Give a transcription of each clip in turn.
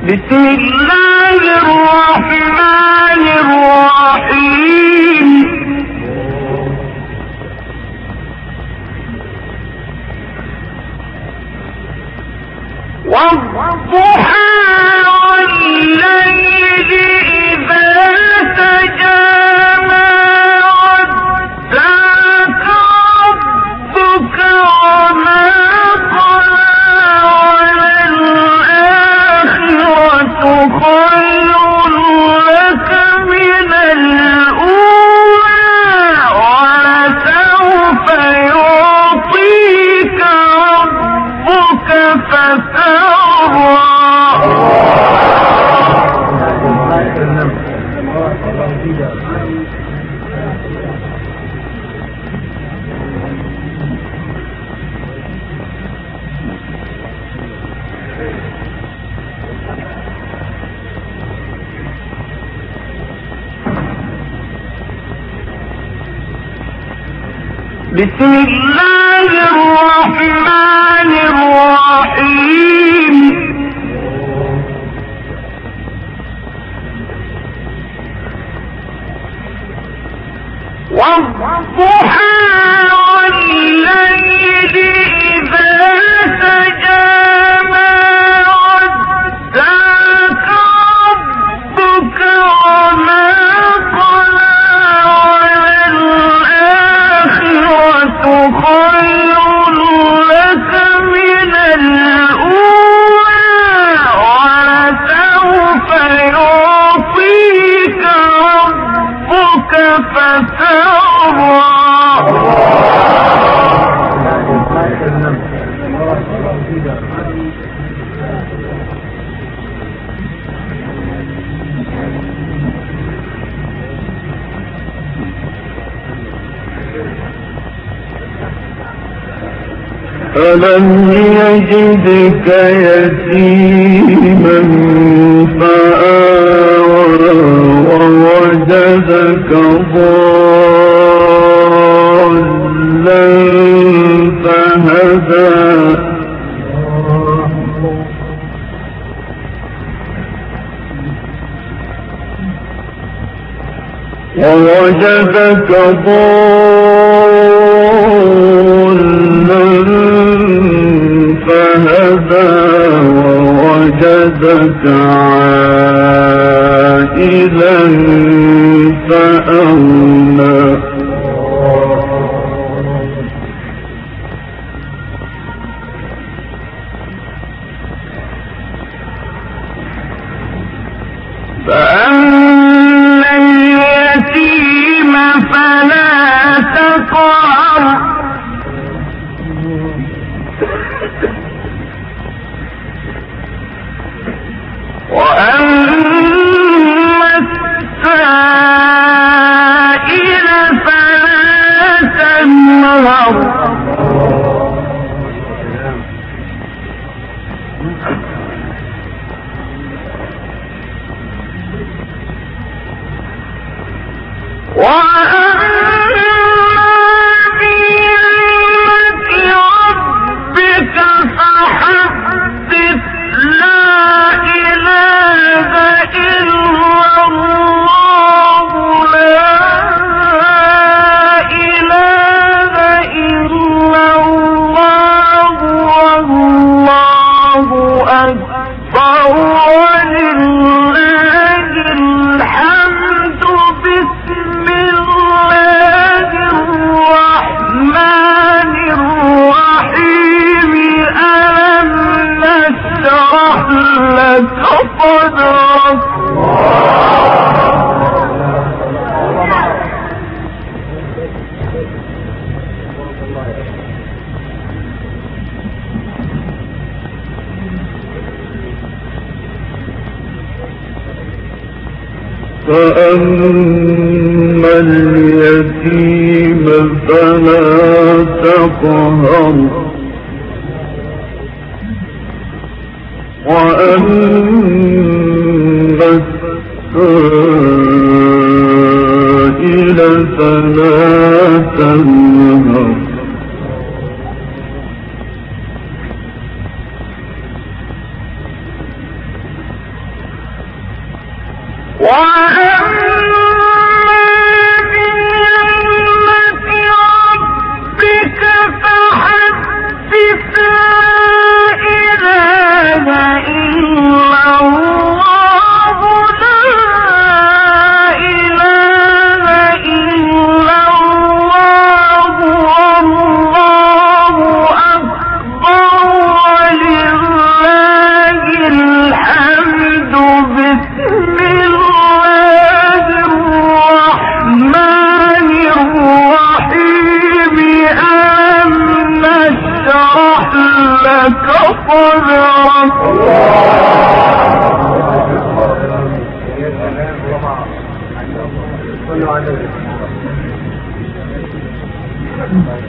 بسم الله الرحمن الرحيم. والضحى بسم الله الرحمن الرحيم. والضحى ألم يجدك يتيما فآوى ووجدك ضالا فهدى ووجدك ضالا ووجدك عائلا فأغنى فأما اليتيم فلا تقهر. وأما السائل فلا تنهر. Wow.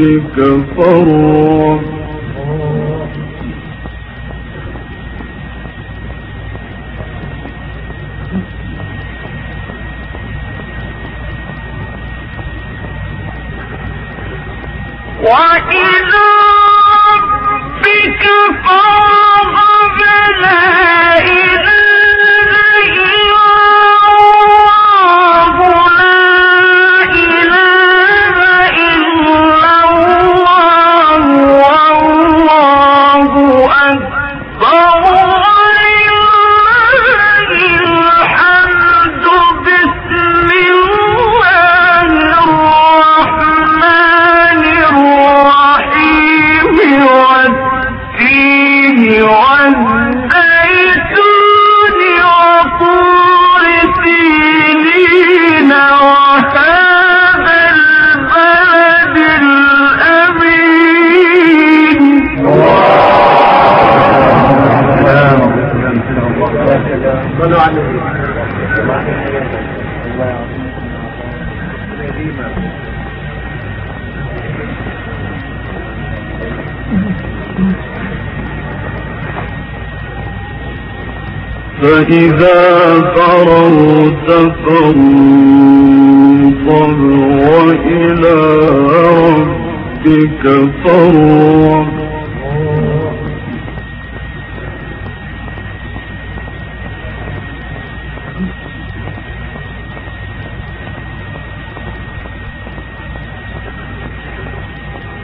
ربك فارغب فإذا فرغت فانصب وإلى ربك فارغب.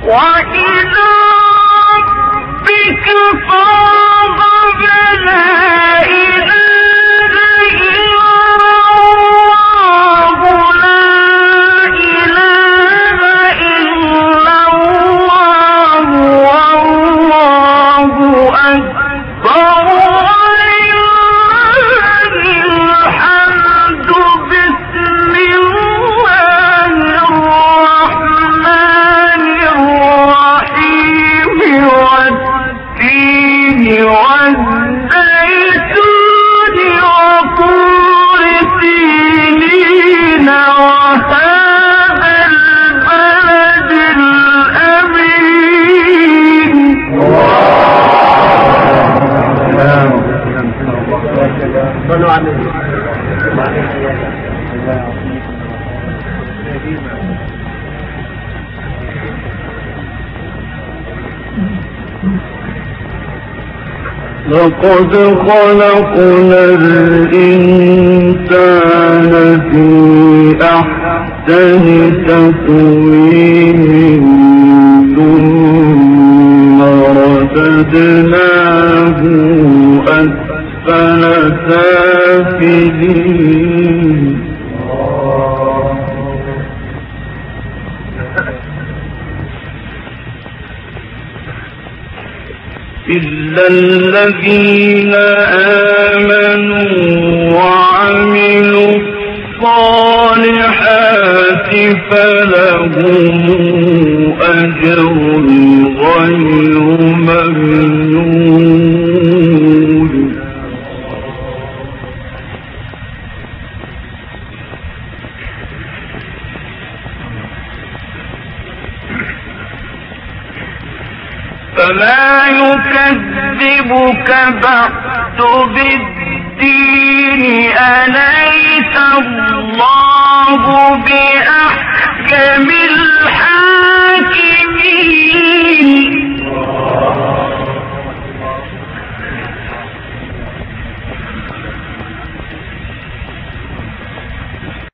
وإلى ربك لقد خلقنا الإنسان في أحسن تقويم ثم رددناه أسفل سافلين. إلا الذين آمنوا وعملوا الصالحات فلهم أجر أليس الله بأحكم